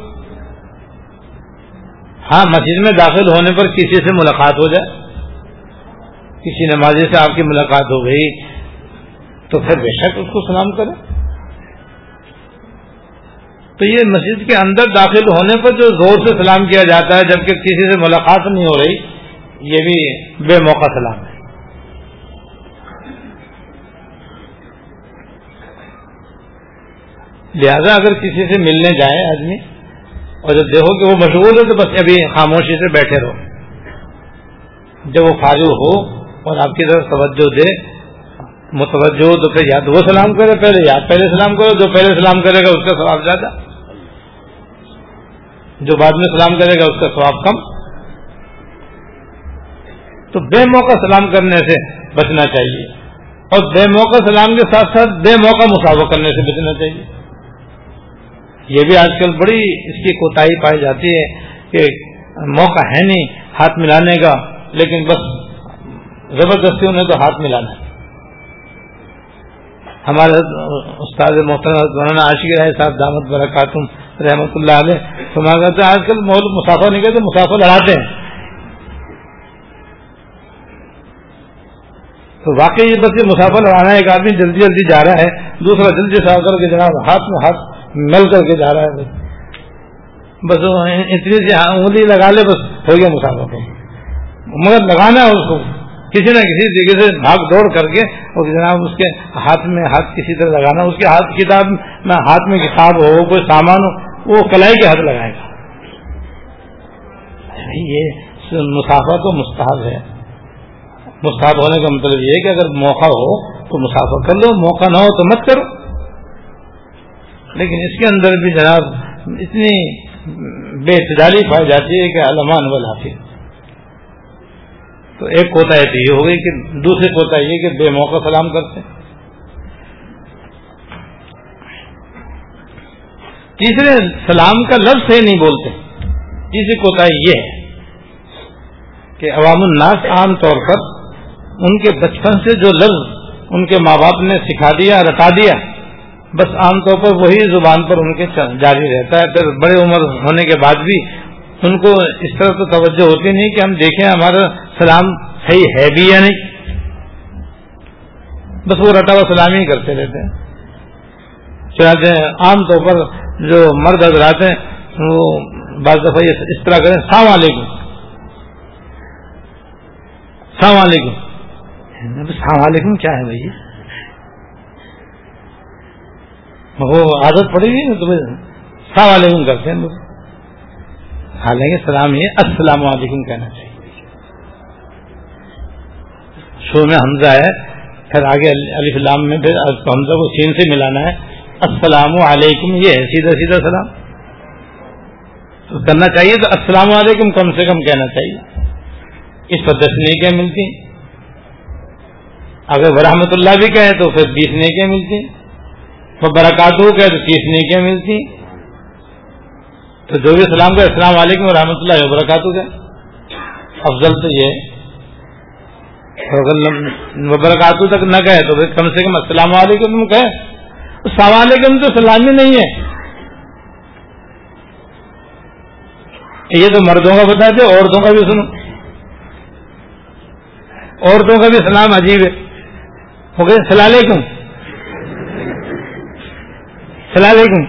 ہاں مسجد میں داخل ہونے پر کسی سے ملاقات ہو جائے۔ کسی نمازی سے آپ کی ملاقات ہو گئی تو پھر بے شک اس کو سلام کریں۔ تو یہ مسجد کے اندر داخل ہونے پر جو زور سے سلام کیا جاتا ہے جبکہ کسی سے ملاقات نہیں ہو رہی، یہ بھی بے موقع سلام ہے۔ لہذا اگر کسی سے ملنے جائے آدمی، اور جب دیکھو کہ وہ مشغول ہے تو بس ابھی خاموشی سے بیٹھے رہو۔ جب وہ فارغ ہو اور آپ کی طرف توجہ دے، متوجہ ہو تو پھر یا تو وہ سلام کرے پہلے، یا پہلے سلام کرو جو پہلے سلام کرے گا اس کا سواب زیادہ۔ جو بعد میں سلام کرے گا اس کا سواب کم۔ تو بے موقع سلام کرنے سے بچنا چاہیے۔ اور بے موقع سلام کے ساتھ ساتھ بے موقع مسافر کرنے سے بچنا چاہیے۔ یہ بھی آج کل بڑی اس کی کوتا پائی جاتی ہے کہ موقع ہے نہیں ہاتھ ملانے کا، لیکن بس زبردستی انہیں تو ہاتھ ملانا ہے۔ ہمارے استاد محترم مولانا عاشق رہے صاحب دامت برکاتم رحمت اللہ علیہ تو کہتے ہیں، آج کل مسافر نہیں کہتے، مسافر لڑاتے ہیں۔ تو واقعی یہ بس یہ مسافر لڑانا ہے، ایک آدمی جلدی جلدی جا رہا ہے، دوسرا جلدی سے آ کر کے جناب ہاتھ میں ہاتھ مل کر کے جا رہا ہے بس اتنی سی ہاں، انگلی لگا لے، بس ہو گیا مسافر کو مگر لگانا ہے اس کو۔ کسی نہ کسی طریقے سے بھاگ دوڑ کر کے اور جناب اس کے ہاتھ میں ہاتھ کسی طرح لگانا، اس کے ہاتھ کتاب میں، ہاتھ میں کتاب ہو، کوئی سامان ہو، وہ کلائی کے ہاتھ لگائے گا۔ یہ مسافر تو مستحب ہے۔ مستحب ہونے کا مطلب یہ ہے کہ اگر موقع ہو تو مسافر کر لو، موقع نہ ہو تو مت کرو۔ لیکن اس کے اندر بھی جناب اتنی بے اعتدالی پائی جاتی ہے کہ علمان والافی تو ایک کوتا تو یہ ہو گئی کہ دوسری کوتا یہ کہ بے موقع سلام کرتے تیسرے سلام کا لفظ سے نہیں بولتے۔ تیسری کوتا یہ ہے کہ عوام الناس عام طور پر ان کے بچپن سے جو لفظ ان کے ماں باپ نے سکھا دیا، رٹا دیا بس عام طور پر وہی زبان پر ان کے جاری رہتا ہے۔ پھر بڑے عمر ہونے کے بعد بھی ان کو اس طرح تو توجہ ہوتی نہیں کہ ہم دیکھیں ہمارا سلام صحیح ہے بھی یا نہیں۔ بس وہ رٹا ہوا سلام ہی کرتے رہتے ہیں۔ چنانچہ عام طور پر جو مرد حضرات ہیں، وہ بعض دفعہ اس طرح کریں، السلام علیکم السلام علیکم السلام علیکم کیا ہے بھائی؟ وہ عادت پڑے گی نا تمہیں؟ السلام علیکم کرتے ہیں حالانکہ سلام یہ السلام علیکم کہنا چاہیے۔ شو میں حمزہ ہے، پھر آگے علی فلام میں پھر حمزہ کو سین سے ملانا ہے۔ السلام علیکم، یہ ہے، سیدھا سیدھا سلام۔ تو کرنا چاہیے تو السلام علیکم کم سے کم کہنا چاہیے۔ اس پر دس نیکیں ملتی۔ اگر برحمت اللہ بھی کہے تو پھر بیس نیکیں ملتی۔ تو برکات ہو گئے تو تیس نیکیاں ملتی تو جو بھی سلام کا السلام علیکم و رحمۃ اللہ وبرکاتہ گئے افضل تو یہ وبرکاتہ تک نہ کہے تو کم سے کم السلام علیکم تم کہے۔ السلام علیکم تو سلامی نہیں ہے۔ یہ تو مردوں کا بتا دے عورتوں کا بھی سنو۔ عورتوں کا بھی سلام عجیب ہے۔ ہو گئے، السلام علیکم۔ السلام علیکم۔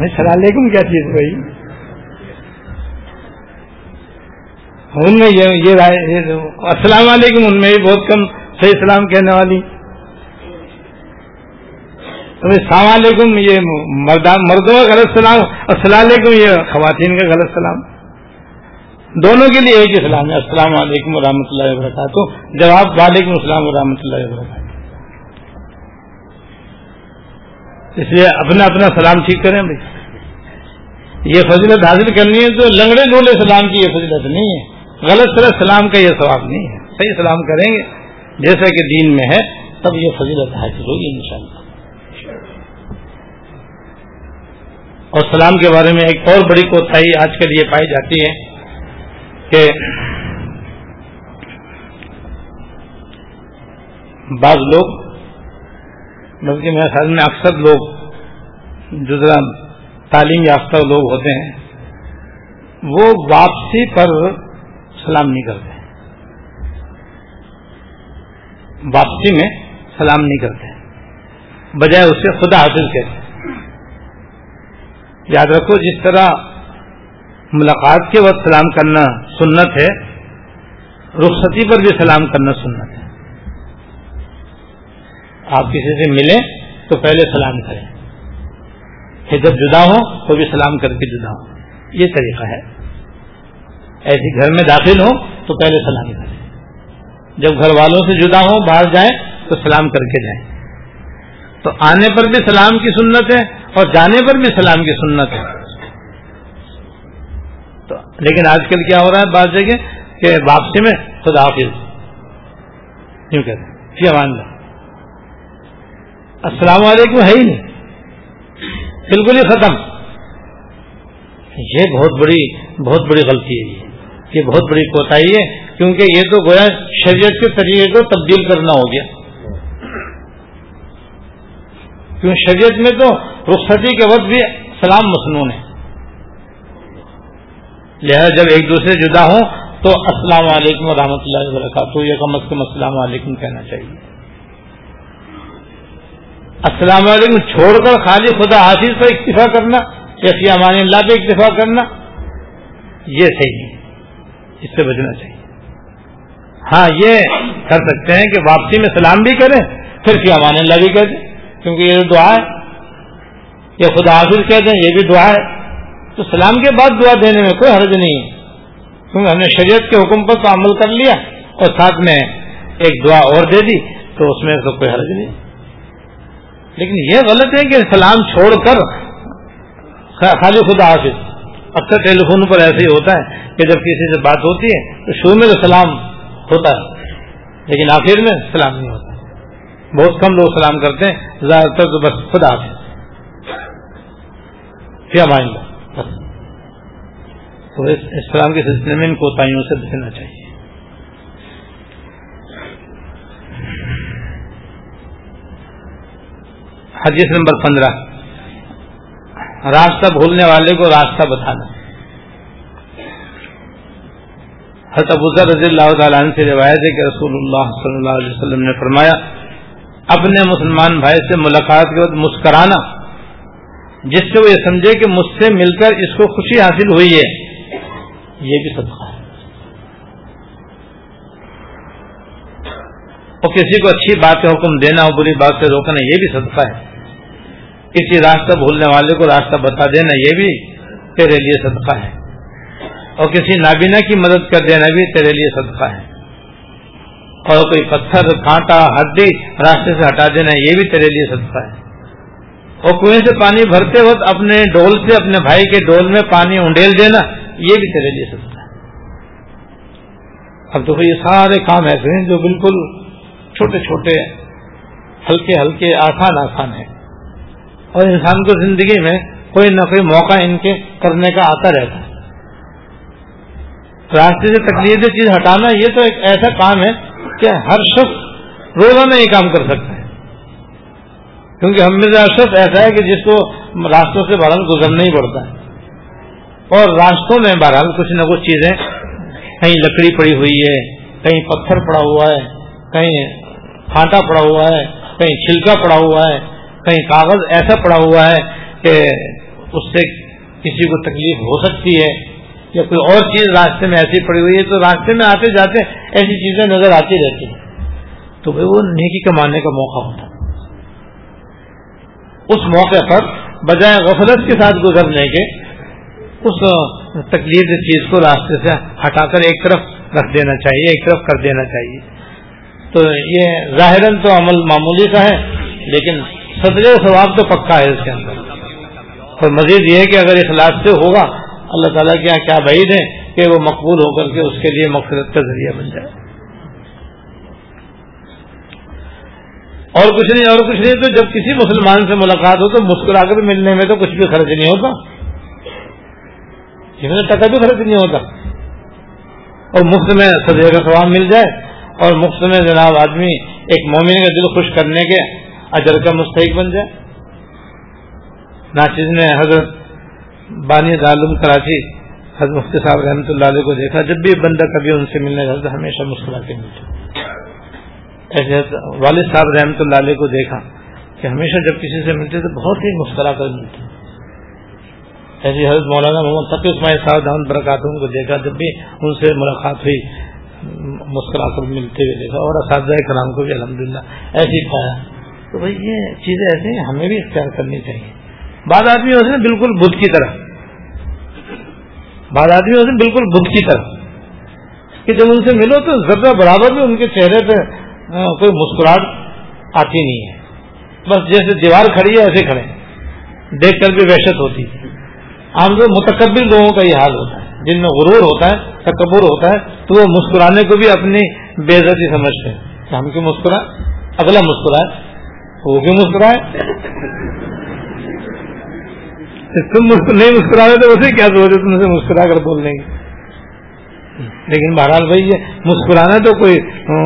السلام علیکم، کیا چیز بھائی؟ ان میں یہ السلام علیکم، ان میں بھی بہت کم صحیح سلام کہنے والی۔ السلام علیکم، یہ مردوں کا غلط سلام، السلام علیکم، یہ خواتین کا غلط سلام۔ دونوں کے لیے ایک ہی سلام ہے۔ السلام علیکم و رحمۃ اللہ وبرکاتہ۔ جواب وعلیکم السلام و رحمۃ اللہ وبرکاتہ۔ اس لیے اپنا اپنا سلام ٹھیک کریں بھائی۔ یہ فضیلت حاصل کرنی ہے تو لنگڑے ڈولے سلام کی یہ فضیلت نہیں ہے۔ غلط طرح سلام کا یہ ثواب نہیں ہے۔ صحیح سلام کریں گے۔ جیسا کہ دین میں ہے، تب یہ فضیلت حاصل ہوگی انشاءاللہ۔ اور سلام کے بارے میں ایک اور بڑی کوتاہی آج کل یہ پائی جاتی ہے کہ بعض لوگ بلکہ میرے خیال میں اکثر لوگ جو ذرا تعلیم یافتہ لوگ ہوتے ہیں، وہ واپسی پر سلام نہیں کرتے۔ واپسی میں سلام نہیں کرتے۔ بجائے اسے خدا حاصل کہتے یاد رکھو، جس طرح ملاقات کے وقت سلام کرنا سنت ہے، رخصتی پر بھی سلام کرنا سنت ہے۔ آپ کسی سے ملیں تو پہلے سلام کریں۔ پھر جب جدا ہو تو بھی سلام کر کے جدا ہو یہ طریقہ ہے۔ ایسی گھر میں داخل ہو تو پہلے سلام کریں۔ جب گھر والوں سے جدا ہو باہر جائیں تو سلام کر کے جائیں۔ تو آنے پر بھی سلام کی سنت ہے اور جانے پر بھی سلام کی سنت ہے۔ تو لیکن آج کل کیا ہو رہا ہے بعض جگہ کہ واپسی میں خدا حافظ۔ کیوں کہتے جی امان السلام علیکم، ہے ہی نہیں۔ بالکل ہی ختم۔ یہ بہت بڑی بہت بڑی غلطی ہے یہ۔ یہ بہت بڑی کوتاہی ہے، کیونکہ یہ تو گویا شریعت کے طریقے کو تبدیل کرنا ہو گیا۔ کیوں؟ شریعت میں تو رخصتی کے وقت بھی سلام مصنون ہے۔ لہذا جب ایک دوسرے جدا ہوں تو السلام علیکم و رحمۃ اللہ وبرکاتہ، یہ کم از کم السلام علیکم کہنا چاہیے۔ السلام علیکم، چھوڑ کر خالی خدا حافظ پر اکتفا کرنا یا فی امان اللہ پہ اکتفا کرنا، یہ صحیح ہے اس سے بچنا چاہیے۔ ہاں یہ کر سکتے ہیں کہ واپسی میں سلام بھی کریں، پھر فی امان اللہ بھی کہہ دیں، کیونکہ یہ دعا ہے۔ یا خدا حافظ کہہ دیں، یہ بھی دعا ہے۔ تو سلام کے بعد دعا دینے میں کوئی حرج نہیں ہے، کیونکہ ہم نے شریعت کے حکم پر تو عمل کر لیا اور ساتھ میں ایک دعا اور دے دی، تو اس میں تو کوئی حرج نہیں۔ لیکن یہ غلط ہے کہ سلام چھوڑ کر خالی خدا حافظ. اکثر ٹیلی فون پر ایسے ہی ہوتا ہے کہ جب کسی سے بات ہوتی ہے تو شروع میں تو سلام ہوتا ہے، لیکن آخر میں سلام نہیں ہوتا۔ بہت کم لوگ سلام کرتے ہیں، زیادہ تر تو بس خدا حافظ۔ کیا مائنڈ تو اسلام کے سلسلے میں ان کوتاہیوں سے بچنا چاہیے۔ حدیث نمبر پندرہ۔ راستہ بھولنے والے کو راستہ بتانا۔ حضرت ابوذر رضی اللہ تعالیٰ عنہ سے روایت ہے کہ رسول اللہ صلی اللہ علیہ وسلم نے فرمایا، اپنے مسلمان بھائی سے ملاقات کے وقت مسکرانا، جس سے وہ یہ سمجھے کہ مجھ سے مل کر اس کو خوشی حاصل ہوئی ہے۔ یہ بھی صدقہ ہے۔ اور کسی کو اچھی بات کا حکم دینا اور بری بات سے روکنا، یہ بھی صدقہ ہے۔ کسی راستہ بھولنے والے کو راستہ بتا دینا یہ بھی تیرے لیے صدقہ ہے۔ اور کسی نابینا کی مدد کر دینا بھی تیرے لیے صدقہ ہے۔ اور کوئی پتھر، کانٹا، ہڈی راستے سے ہٹا دینا یہ بھی تیرے لیے صدقہ ہے۔ اور کنویں سے پانی بھرتے وقت اپنے ڈول سے، اپنے بھائی کے ڈول میں پانی انڈیل دینا یہ بھی تیرے لیے سکتا ہے۔ اب تو یہ سارے کام ایسے ہیں جو بالکل چھوٹے چھوٹے، ہلکے ہلکے، آسان آسان ہیں۔ اور انسان کو زندگی میں کوئی نہ کوئی موقع ان کے کرنے کا آتا رہتا ہے۔ راستے سے تکلیف چیز ہٹانا یہ تو ایک ایسا کام ہے کہ ہر شخص روزانہ یہ کام کر سکتا ہے۔ کیونکہ ہم میں سے شخص ایسا ہے کہ جس کو راستوں سے بڑھن گزرنا ہی پڑتا ہے۔ اور راستوں میں بہرحال کچھ نہ کچھ چیزیں، کہیں لکڑی پڑی ہوئی ہے، کہیں پتھر پڑا ہوا ہے، کہیں کانٹا پڑا ہوا ہے، کہیں چھلکا پڑا ہوا ہے کہیں کاغذ ایسا پڑا ہوا ہے کہ اس سے کسی کو تکلیف ہو سکتی ہے یا کوئی اور چیز راستے میں ایسی پڑی ہوئی ہے تو راستے میں آتے جاتے ایسی چیزیں نظر آتی رہتی ہیں۔ تو بھائی وہ نیکی کمانے کا موقع ہوتا اس موقع پر بجائے غفلت کے ساتھ گزرنے کے اس تکلیف چیز کو راستے سے ہٹا کر ایک طرف رکھ دینا چاہیے، ایک طرف کر دینا چاہیے۔ تو یہ ظاہر تو عمل معمولی کا ہے، لیکن صدر ثواب تو پکا ہے اس کے اندر۔ اور مزید یہ ہے کہ اگر اخلاص سے ہوگا، اللہ تعالیٰ کے یہاں کیا بعید ہے کہ وہ مقبول ہو کر کے اس کے لیے مقصد کا ذریعہ بن جائے۔ اور کچھ نہیں، اور کچھ نہیں تو جب کسی مسلمان سے ملاقات ہو تو مسکرا کر ملنے میں تو کچھ بھی خرچ نہیں ہوتا۔ جس ٹکا بھی خرچ نہیں ہوتا۔ اور مفت میں سجے کا ثواب مل جائے۔ اور مفت میں جناب آدمی ایک مومن کا دل خوش کرنے کے اجر کا مستحق بن جائے۔ ناچیز نے حضرت بانی دعلوم کراچی حضرت مفتی صاحب رحمۃ اللہ علیہ کو دیکھا۔ جب بھی بندہ کبھی ان سے ملنے جاتا ہمیشہ مسکرا کے ملتے ایسے والد صاحب رحمۃ اللہ علیہ کو دیکھا کہ ہمیشہ جب کسی سے ملتے تو بہت ہی مسکرا کر ملتے ایسی حضرت مولانا محمد تقی اسماعی صاحب دہن برکاتوں کو دیکھا، جب بھی ان سے ملاقات ہوئی مسکرا کر ملتے ہوئے دیکھا۔ اور اساتذہ کرام کو بھی الحمد للہ ایسے ہی پایا۔ تو بھائی یہ چیزیں ایسے ہیں، ہمیں بھی اختیار کرنی چاہیے۔ بعض آدمی ہوتے ہیں بالکل بدھ کی طرح۔ بعض آدمی ہوتے ہیں بالکل بدھ کی طرح۔ کہ جب ان سے ملو تو ذرا برابر بھی ان کے چہرے پہ کوئی مسکراہٹ آتی نہیں ہے۔ بس جیسے دیوار کھڑی ہے، ایسے کھڑے دیکھ کر بھی وحشت ہوتی ہے۔ عام طور متقبر لوگوں کا یہ حال ہوتا ہے۔ جن میں غرور ہوتا ہے، تکبر ہوتا ہے، تو وہ مسکرانے کو بھی اپنی بےزتی سمجھتے ہیں۔ کہ ہم کیوں مسکرائے اگلا مسکرائے۔ وہ کیوں مسکرائے تم نہیں مسکرا رہے تو اسے کیا سوچے تم سے مسکرا کر بول لیں گے۔ لیکن بہرحال بھائی یہ مسکرانا تو کوئی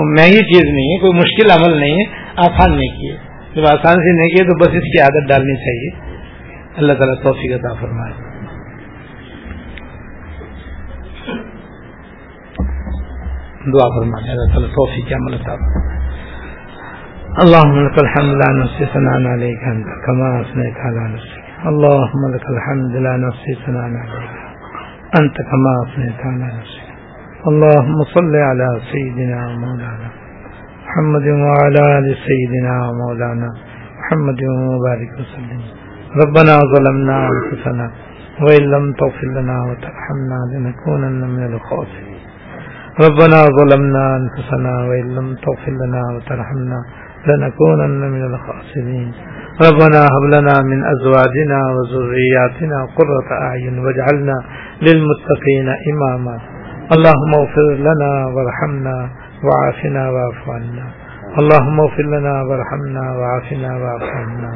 مہنگی چیز نہیں ہے، کوئی مشکل عمل نہیں ہے، آسان نہیں کیے۔ جب آسان سے نہیں کیے تو بس اس کی عادت ڈالنی چاہیے۔ اللہ تعالیٰ توفیق عطا فرمائے۔ دعا فرمائے، اللہ تعالیٰ توفیق عمل عطا فرمائے۔ اللهم لك الحمد لا نحصي ثناء عليك انت كما اثنيت على نفسك. اللهم لك الحمد لا نفسي ثناء عليك أنت كما أثنيت على نفسك. اللهم صل على سيدنا ومولانا محمد وعلى آل سيدنا ومولانا محمد وبارك وسلم. ربنا ظلمنا أنفسنا وإن لم تغفر لنا وترحمنا لنكونن من الخاسرين. ربنا ظلمنا أنفسنا وإن لم تغفر لنا وترحمنا لنكونن من الخاسرين. ربنا هب لنا من ازواجنا وذرياتنا قرة اعين واجعلنا للمتقين اماما اللهم اغفر لنا وارحمنا وعافنا واعف عنا. اللهم اغفر لنا وارحمنا وعافنا واعف عنا.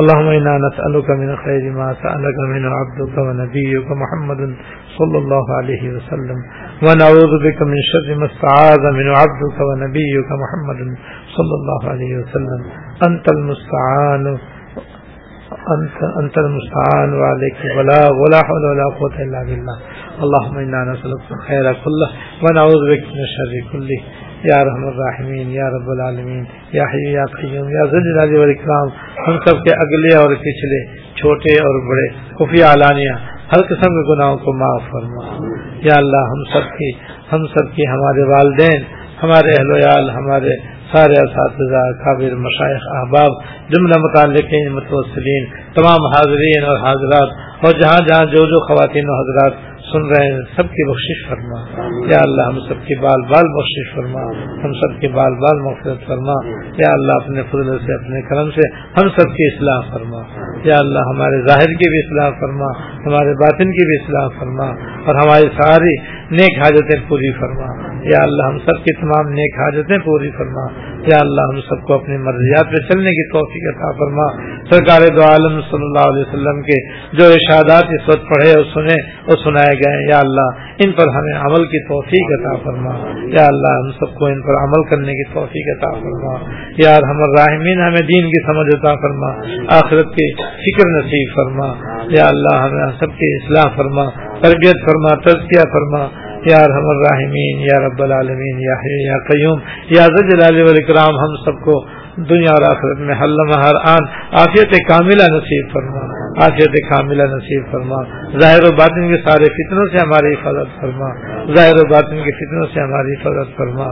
اللهم إنا نسألك من خير ما سألك من عبدك ونبيك محمد صلى الله عليه وسلم. ونعوذ بك من شر ما استعاذ من عبدك ونبيك محمد صلى الله عليه وسلم. أنت المستعان أنت, أنت المستعان وعليك البلاغ ولا حول ولا قوة إلا بالله. اللهم إنا نسألك الخير كله ونعوذ بك من الشر كله. یا رحم الرحمین، یا رب العالمین، یا حی، یا قیوم، یا زلجلال والاکرام، ہم سب کے اگلے اور پچھلے، چھوٹے اور بڑے، خفیہ علانیہ ہر قسم کے گناہوں کو معاف فرما۔ یا اللہ، ہم سب کی، ہم سب کی ہمارے والدین، ہمارے اہل ویال ہمارے سارے اساتذہ قابر مشائق احباب، جملہ متعلقین، متوسلین، تمام حاضرین اور حاضرات، اور جہاں جہاں جو جو خواتین و حضرات سن رہے ہیں، سب کی بخشش فرما۔ یا اللہ، ہم سب کی بال بال بخشش فرما۔ ہم سب کی بال بال مغفرت فرما۔ یا اللہ، اپنے فضل سے، اپنے کرم سے ہم سب کی اصلاح فرما۔ یا اللہ، ہمارے ظاہر کی بھی اصلاح فرما۔ ہمارے باطن کی بھی اصلاح فرما۔ اور ہماری ساری نیک حاجتیں پوری فرما۔ یا اللہ، ہم سب کی تمام نیک حاجتیں پوری فرما۔ یا اللہ، ہم سب کو اپنی مرضیات پہ چلنے کی توفیق عطا فرما۔ سرکار دو عالم صلی اللہ علیہ وسلم کے جو ارشادات اس وقت پڑھے اور سنے اور سنائے گئے، یا اللہ، ان پر ہمیں عمل کی توفیق عطا فرما۔ یا اللہ، ہم سب کو ان پر عمل کرنے کی توفیق عطا فرما۔ یا ہم الراحمین ہمیں دین کی سمجھ عطا فرما۔ آخرت کی فکر نصیب فرما۔ یا اللہ، ہمیں سب کی اصلاح فرما۔ تربیت فرما، تزکیہ فرما، یا رحم الراحمین، یا رب العالمین، یا حی یا قیوم، یا زجلال والاکرام، ہم سب کو دنیا اور آخرت میں حل ہر آن۔ آفیت کاملہ نصیب فرما۔ آفیت کاملہ نصیب فرما۔ ظاہر و باطن کے سارے فتنوں سے ہماری حفاظت فرما۔ ظاہر و باطن کے فتنوں سے ہماری حفاظت فرما۔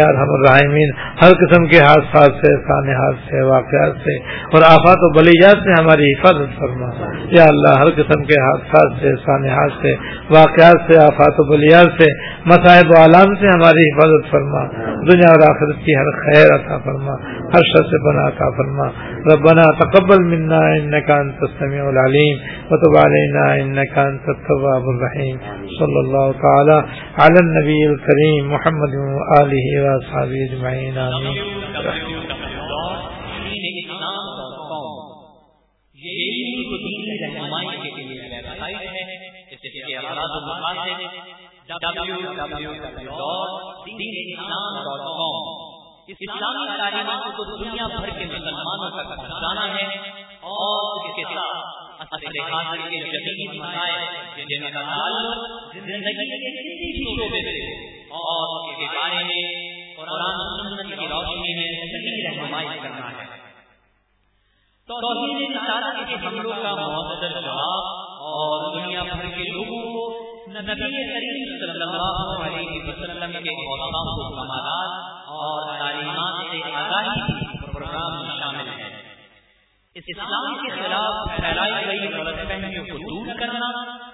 یار ہم الرحمین ہر قسم کے حادثات سے سانحات سے، واقعات سے اور آفات و بلیات سے ہماری حفاظت فرما۔ یا اللہ، ہر قسم کے حادثات سے سانحات سے، واقعات سے، آفات و بلیات سے مصاحب و عالم سے ہماری حفاظت فرما۔ دنیا اور آخرت کی ہر خیر عطا فرما۔ ہر شخص بنا عطا فرما۔ ربنا تقبل منا انك انت السميع العليم وتب علينا انك انت التواب الرحيم صلى الله تعالى على النبي الكريم محمد واله واصحابه اجمعين امين www.deenislam.com اسلامی تعلیمات کو دنیا بھر کے مسلمانوں تک پہنچانا ہے اور اس کے ساتھ اصل حاضر کے جدید مسائل جن کا تعلق زندگی کے کسی بھی شعبے سے اور اس کے بارے میں قرآن سنت کی روشنی میں صحیح رہنمائی کرنا ہے۔ توحید رسالت کے حملوں کا مؤثر جواب اور دنیا بھر کے لوگوں کو نبی کریم صلی اللہ علیہ وسلم کے حوصلہ و کمالات اور تعلیمات سے آگاہی پروگرام شامل ہے اسلام کے خلاف پھیلائی گئی غلط فہمیوں کو دور کرنا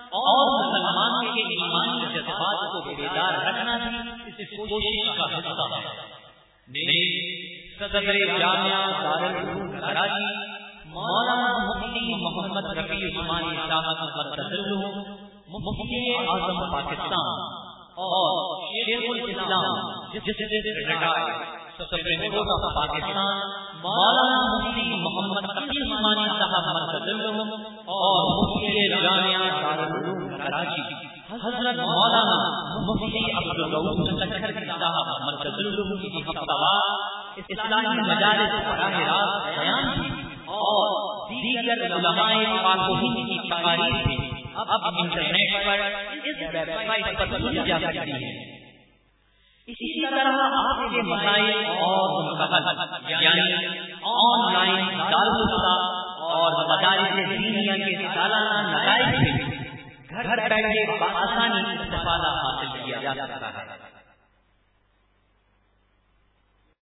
اور مسلمانوں کے ایمانی جذبات کو بیدار رکھنا بھی اس کوشش کا حصہ ہے۔ صدر جامعہ دارالعلوم کراچی، مولانا مفتی محمد رفیع عثمانی صاحب مفتی اعظم پاکستان۔ اور شیخ الاسلام جس سے سپریم پاکستان۔ مولانا مفتی محمد تقی عثمانی صاحب مرکز اور مفتی جامعہ دارالعلوم کراچی۔ حضرت مولانا مفتی عبد الرؤوف سکھر جی صاحب مرکز کی ہفتہ اسلامی مجالس براہ راست بیان کی اور دیگر علماء پاک ہند کی تقاریر بھی اب انٹرنیٹ پر اس ویب سائٹ پر سنی جا سکتی ہے۔ اسی طرح آپ کے مسائل اور یعنی آن لائن دارالفتا اور مدارس دینیا کے سالانہ نتائج سے گھر بیٹھے بآسانی استفادہ حاصل کیا جا سکتا ہے۔